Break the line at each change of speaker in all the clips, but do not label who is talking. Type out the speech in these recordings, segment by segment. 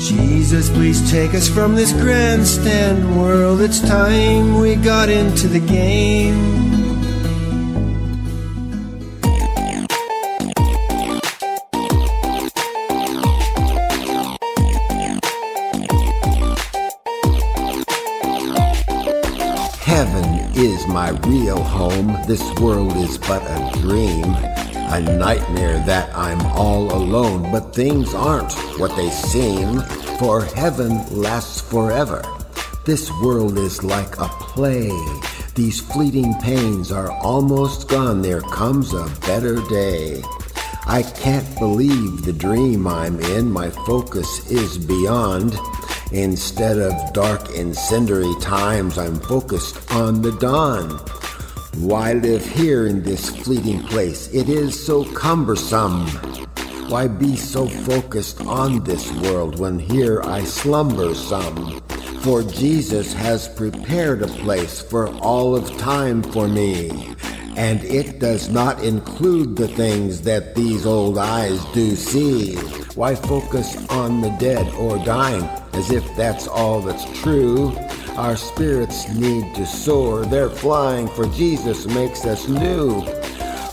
Jesus, please take us from this grandstand world. It's time we got into the game.
Heaven is my real home. This world is but a dream. A nightmare that I'm all alone, but things aren't what they seem, for heaven lasts forever. This world is like a play. These fleeting pains are almost gone. There comes a better day. I can't believe the dream I'm in. My focus is beyond. Instead of dark and incendiary times, I'm focused on the dawn. Why live here in this fleeting place? It is so cumbersome. Why be so focused on this world when here I slumber some? For Jesus has prepared a place for all of time for me. And it does not include the things that these old eyes do see. Why focus on the dead or dying as if that's all that's true? Our spirits need to soar. They're flying, for Jesus makes us new.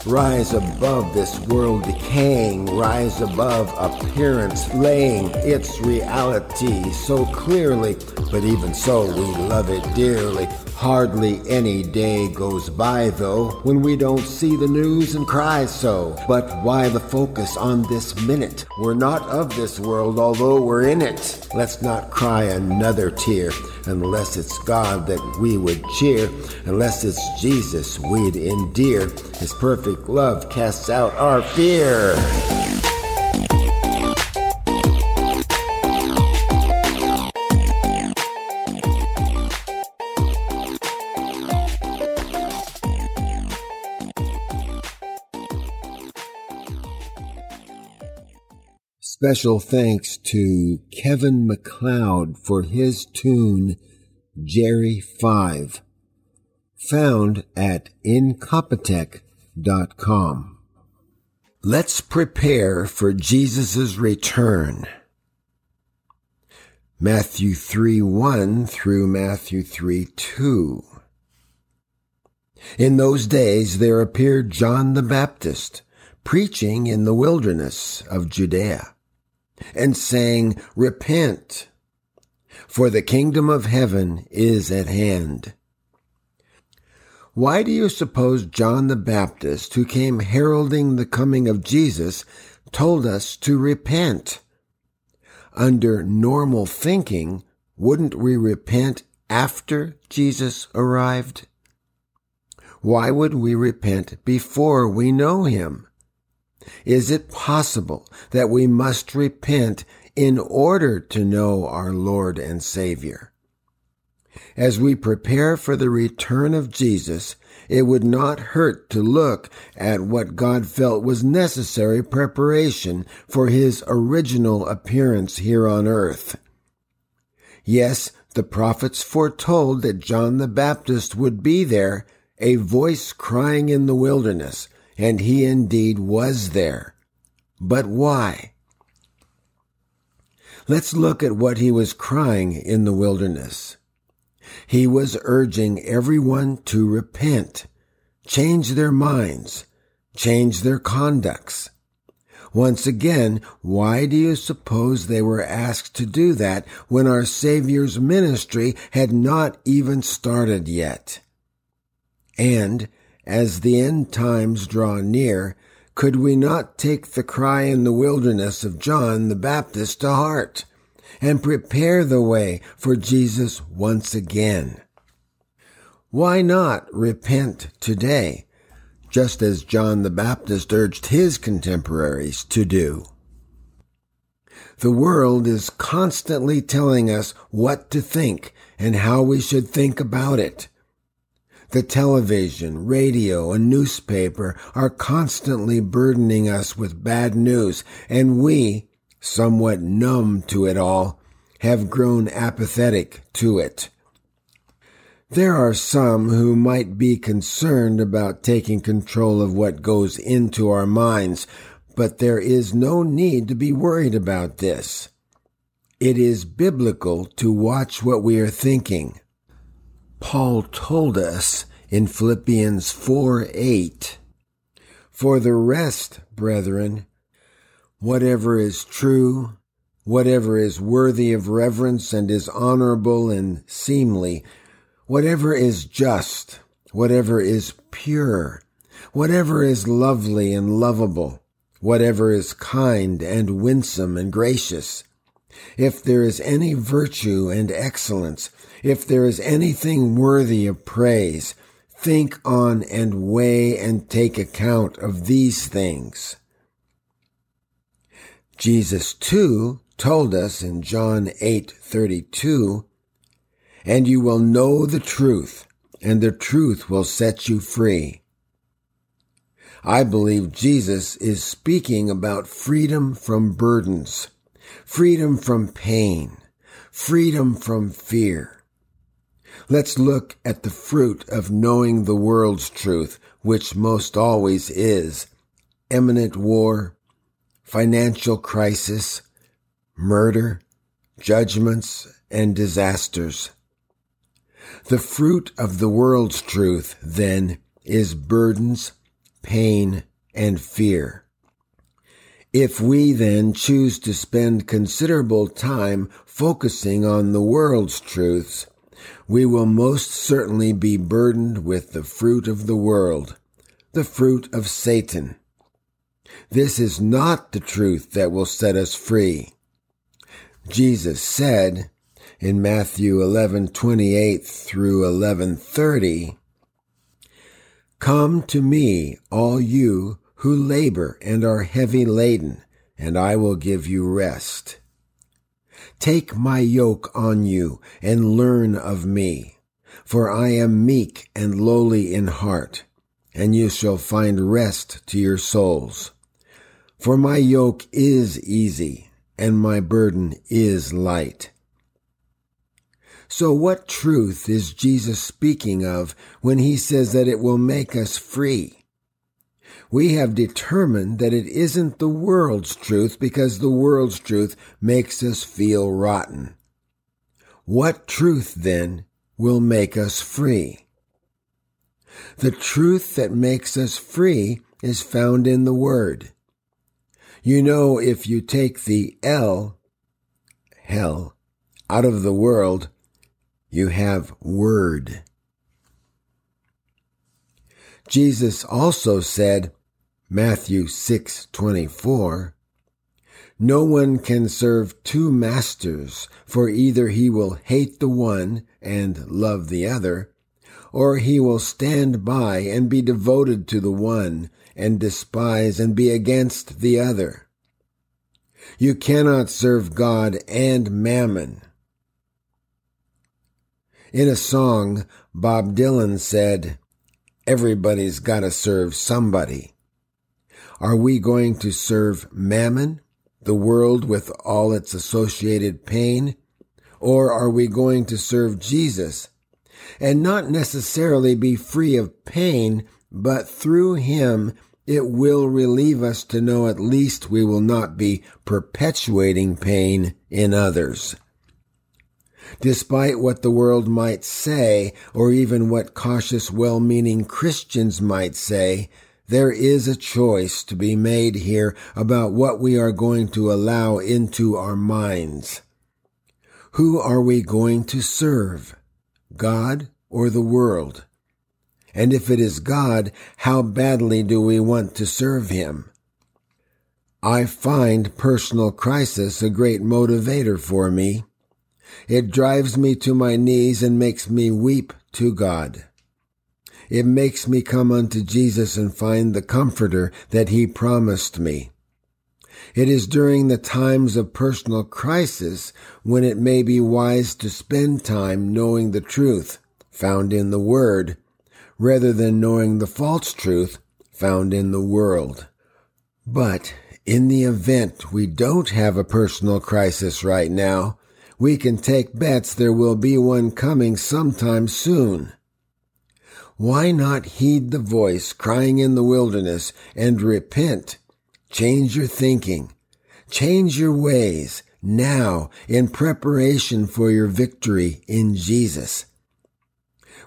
Rise above this world decaying, rise above appearance laying its reality so clearly, but even so we love it dearly. Hardly any day goes by, though, when we don't see the news and cry so. But why the focus on this minute? We're not of this world, although we're in it. Let's not cry another tear, unless it's God that we would cheer, unless it's Jesus we'd endear. His perfect love casts out our fear. Special thanks to Kevin Macleod for his tune Jerry 5, found at incompetech.com. Let's prepare for Jesus' return. Matthew 3 1 through Matthew 3 2. In those days there appeared John the Baptist, preaching in the wilderness of Judea and saying, Repent, for the kingdom of heaven is at hand. Why do you suppose John the Baptist, who came heralding the coming of Jesus, told us to repent? Under normal thinking, wouldn't we repent after Jesus arrived? Why would we repent before we know him? Is it possible that we must repent in order to know our Lord and Savior? As we prepare for the return of Jesus, it would not hurt to look at what God felt was necessary preparation for his original appearance here on earth. Yes, the prophets foretold that John the Baptist would be there, a voice crying in the wilderness, and he indeed was there. But why? Let's look at what he was crying in the wilderness. He was urging everyone to repent, change their minds, change their conducts. Once again, why do you suppose they were asked to do that when our Savior's ministry had not even started yet? And as the end times draw near, could we not take the cry in the wilderness of John the Baptist to heart and prepare the way for Jesus once again? Why not repent today, just as John the Baptist urged his contemporaries to do? The world is constantly telling us what to think and how we should think about it. The television, radio, and newspaper are constantly burdening us with bad news, and we, somewhat numb to it all, have grown apathetic to it. There are some who might be concerned about taking control of what goes into our minds, but there is no need to be worried about this. It is biblical to watch what we are thinking. Paul told us in Philippians 4 8, For the rest, brethren, whatever is true, whatever is worthy of reverence and is honorable and seemly, whatever is just, whatever is pure, whatever is lovely and lovable, whatever is kind and winsome and gracious, if there is any virtue and excellence, if there is anything worthy of praise, think on and weigh and take account of these things. Jesus too told us in John 8:32, "And you will know the truth, and the truth will set you free." I believe Jesus is speaking about freedom from burdens, freedom from pain, freedom from fear. Let's look at the fruit of knowing the world's truth, which most always is imminent war, financial crisis, murder, judgments, and disasters. The fruit of the world's truth, then, is burdens, pain, and fear. If we then choose to spend considerable time focusing on the world's truths, we will most certainly be burdened with the fruit of the world, the fruit of Satan. This is not the truth that will set us free. Jesus said in Matthew 11:28 through 11:30, "Come to me, all you who labor and are heavy laden, and I will give you rest. Take my yoke on you and learn of me, for I am meek and lowly in heart, and you shall find rest to your souls. For my yoke is easy and my burden is light. So what truth is Jesus speaking of when he says that it will make us free? We have determined that it isn't the world's truth because the world's truth makes us feel rotten. What truth, then, will make us free? The truth that makes us free is found in the Word. You know, if you take the L, hell, out of the world, you have Word. Jesus also said, Matthew 6:24 No one can serve two masters for either he will hate the one and love the other or he will stand by and be devoted to the one and despise and be against the other. You cannot serve God and mammon. In a song Bob Dylan said everybody's got to serve somebody are we going to serve mammon, the world with all its associated pain? Or are we going to serve Jesus and not necessarily be free of pain, but through him it will relieve us to know at least we will not be perpetuating pain in others. Despite what the world might say, or even what cautious, well-meaning Christians might say, there is a choice to be made here about what we are going to allow into our minds. Who are we going to serve? God or the world? And if it is God, how badly do we want to serve Him? I find personal crisis a great motivator for me. It drives me to my knees and makes me weep to God. It makes me come unto Jesus and find the comforter that he promised me. It is during the times of personal crisis when it may be wise to spend time knowing the truth found in the Word rather than knowing the false truth found in the world. But in the event we don't have a personal crisis right now, we can take bets there will be one coming sometime soon. Why not heed the voice crying in the wilderness and repent? Change your thinking, change your ways, now in preparation for your victory in Jesus.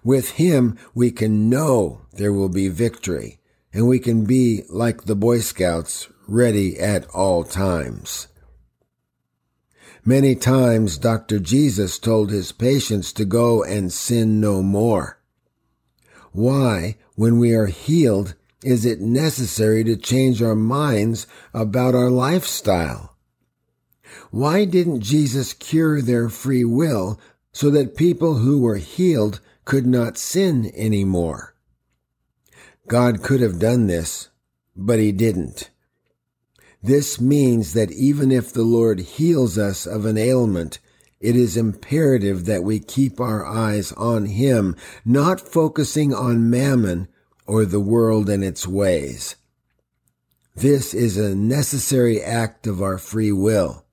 With Him, we can know there will be victory, and we can be like the Boy Scouts, ready at all times. Many times Dr. Jesus told his patients to go and sin no more. Why, when we are healed, is it necessary to change our minds about our lifestyle? Why didn't Jesus cure their free will so that people who were healed could not sin anymore? God could have done this, but he didn't. This means that even if the Lord heals us of an ailment, it is imperative that we keep our eyes on Him, not focusing on mammon or the world and its ways. This is a necessary act of our free will.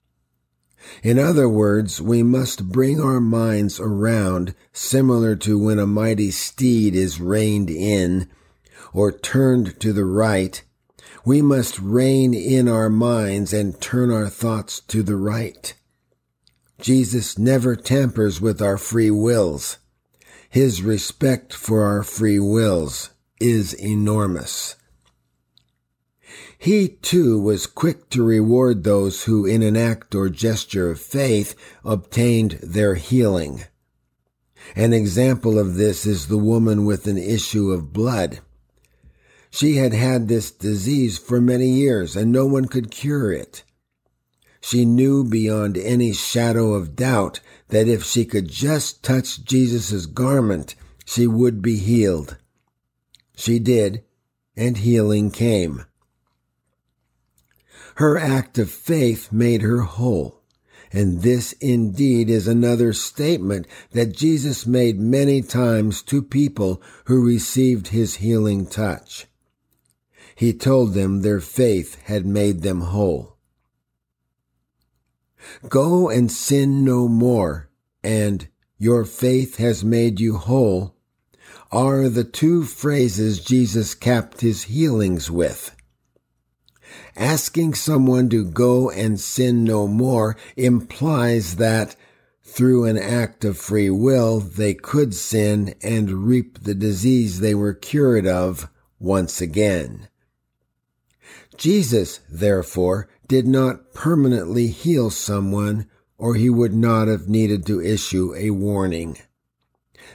In other words, we must bring our minds around similar to when a mighty steed is reined in or turned to the right. We must rein in our minds and turn our thoughts to the right. Jesus never tampers with our free wills. His respect for our free wills is enormous. He too was quick to reward those who in an act or gesture of faith obtained their healing. An example of this is the woman with an issue of blood. She had had this disease for many years and no one could cure it. She knew beyond any shadow of doubt that if she could just touch Jesus' garment, she would be healed. She did, and healing came. Her act of faith made her whole. And this indeed is another statement that Jesus made many times to people who received his healing touch. He told them their faith had made them whole. Go and sin no more, and your faith has made you whole are the two phrases Jesus capped his healings with. Asking someone to go and sin no more implies that through an act of free will they could sin and reap the disease they were cured of once again. Jesus, therefore, did not permanently heal someone or he would not have needed to issue a warning.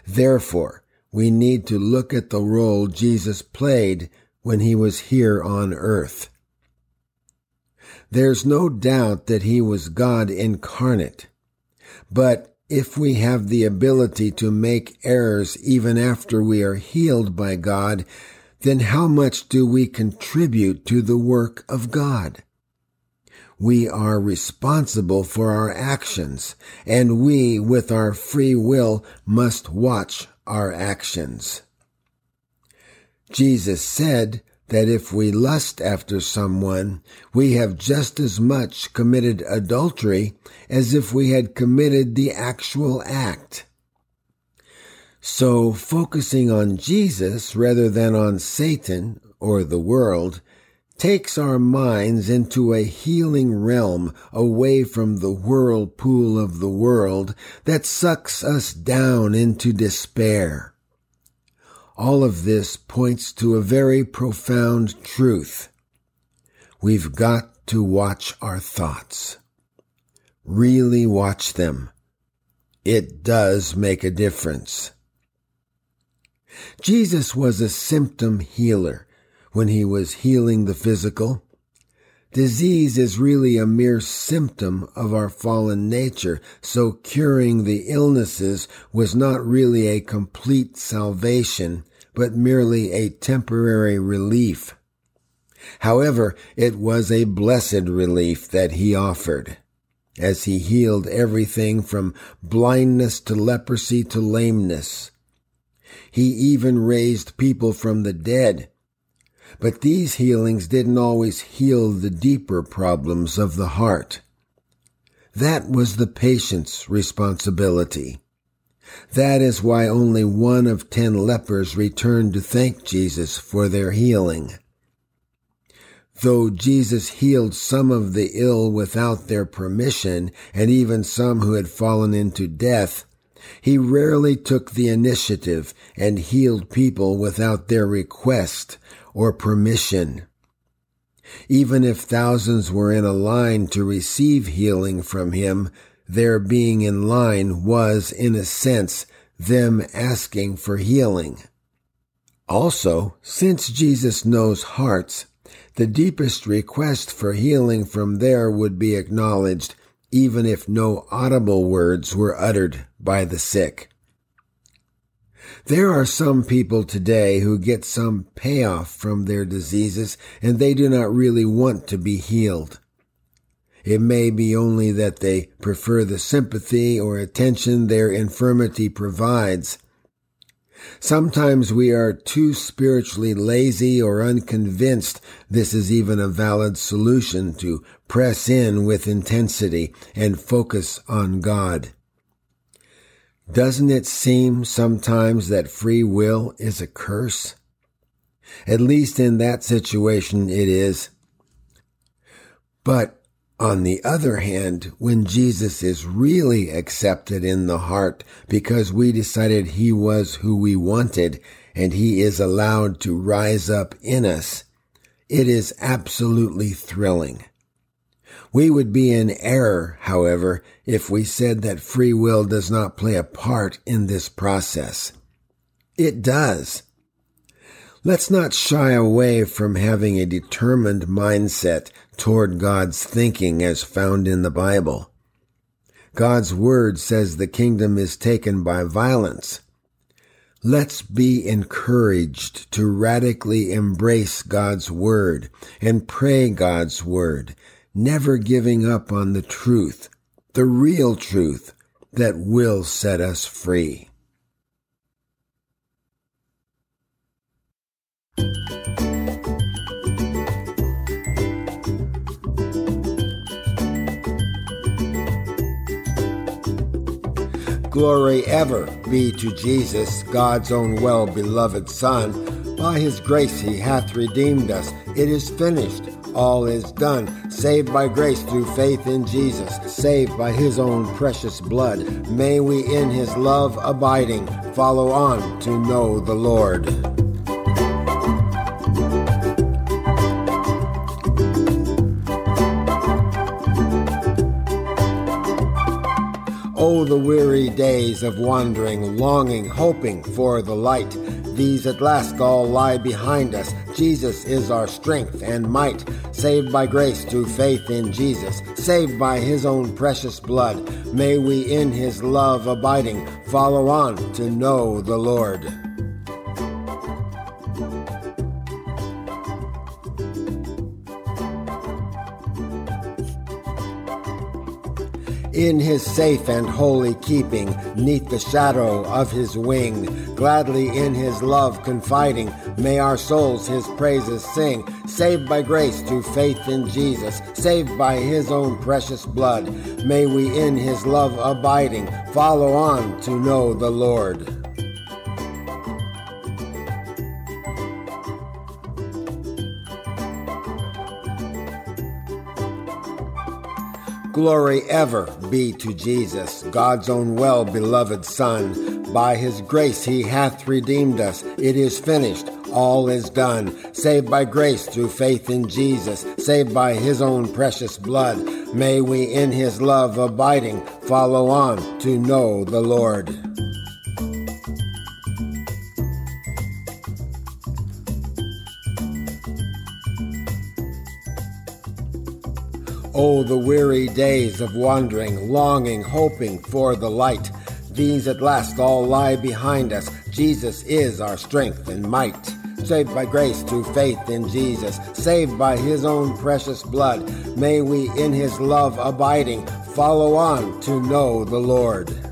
Therefore, we need to look at the role Jesus played when he was here on earth. There's no doubt that he was God incarnate. But if we have the ability to make errors even after we are healed by God, then how much do we contribute to the work of God? We are responsible for our actions, and we, with our free will, must watch our actions. Jesus said that if we lust after someone, we have just as much committed adultery as if we had committed the actual act. So focusing on Jesus rather than on Satan or the world takes our minds into a healing realm away from the whirlpool of the world that sucks us down into despair. All of this points to a very profound truth. We've got to watch our thoughts. Really watch them. It does make a difference. Jesus was a symptom healer when he was healing the physical. Disease is really a mere symptom of our fallen nature, so curing the illnesses was not really a complete salvation, but merely a temporary relief. However, it was a blessed relief that he offered, as he healed everything from blindness to leprosy to lameness. He even raised people from the dead, but these healings didn't always heal the deeper problems of the heart. That was the patient's responsibility. That is why only one of ten lepers returned to thank Jesus for their healing. Though Jesus healed some of the ill without their permission, and even some who had fallen into death, he rarely took the initiative and healed people without their request or permission. Even if thousands were in a line to receive healing from him, their being in line was, in a sense, them asking for healing. Also, since Jesus knows hearts, the deepest request for healing from there would be acknowledged even if no audible words were uttered by the sick. There are some people today who get some payoff from their diseases and they do not really want to be healed. It may be only that they prefer the sympathy or attention their infirmity provides. Sometimes we are too spiritually lazy or unconvinced this is even a valid solution to press in with intensity and focus on God. Doesn't it seem sometimes that free will is a curse? At least in that situation it is. But on the other hand, when Jesus is really accepted in the heart because we decided he was who we wanted and he is allowed to rise up in us, it is absolutely thrilling. We would be in error, however, if we said that free will does not play a part in this process. It does. Let's not shy away from having a determined mindset toward God's thinking as found in the Bible. God's word says the kingdom is taken by violence. Let's be encouraged to radically embrace God's word and pray God's word, never giving up on the truth, the real truth that will set us free. Glory ever be to Jesus, God's own well beloved Son. By his grace he hath redeemed us. It is finished. All is done. Saved by grace through faith in Jesus. Saved by his own precious blood. May we in his love abiding follow on to know the Lord. Oh, the weary days of wandering, longing, hoping for the light. These at last all lie behind us. Jesus is our strength and might. Saved by grace through faith in Jesus, saved by his own precious blood. May we in his love abiding follow on to know the Lord. In his safe and holy keeping, neath the shadow of his wing, gladly in his love confiding, may our souls his praises sing, saved by grace through faith in Jesus, saved by his own precious blood, may we in his love abiding follow on to know the Lord. Glory ever be to Jesus, God's own well beloved Son. By his grace he hath redeemed us. It is finished. All is done. Saved by grace through faith in Jesus. Saved by his own precious blood. May we in his love abiding follow on to know the Lord. Oh, the weary days of wandering, longing, hoping for the light. These at last all lie behind us. Jesus is our strength and might. Saved by grace through faith in Jesus, saved by his own precious blood. May we in his love abiding follow on to know the Lord.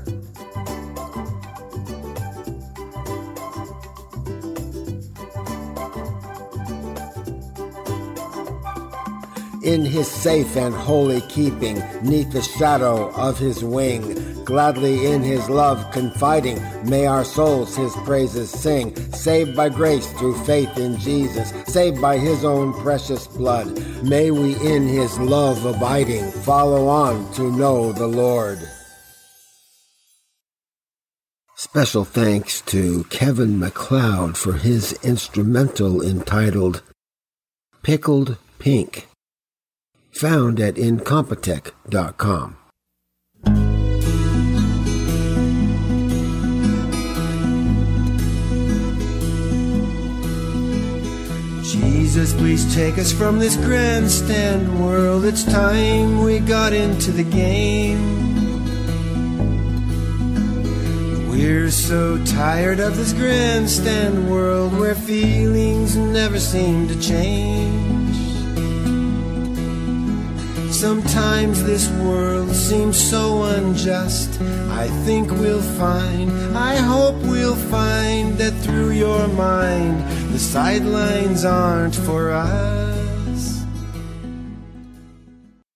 In his safe and holy keeping, neath the shadow of his wing. Gladly in his love confiding, may our souls his praises sing. Saved by grace through faith in Jesus, saved by his own precious blood. May we in his love abiding follow on to know the Lord. Special thanks to Kevin Macleod for his instrumental entitled Pickled Pink, found at Incompetech.com.
Jesus, please take us from this grandstand world. It's time we got into the game. We're so tired of this grandstand world where feelings never seem to change. Sometimes this world seems so unjust. I think we'll find, I hope we'll find that through your mind, the sidelines aren't for us.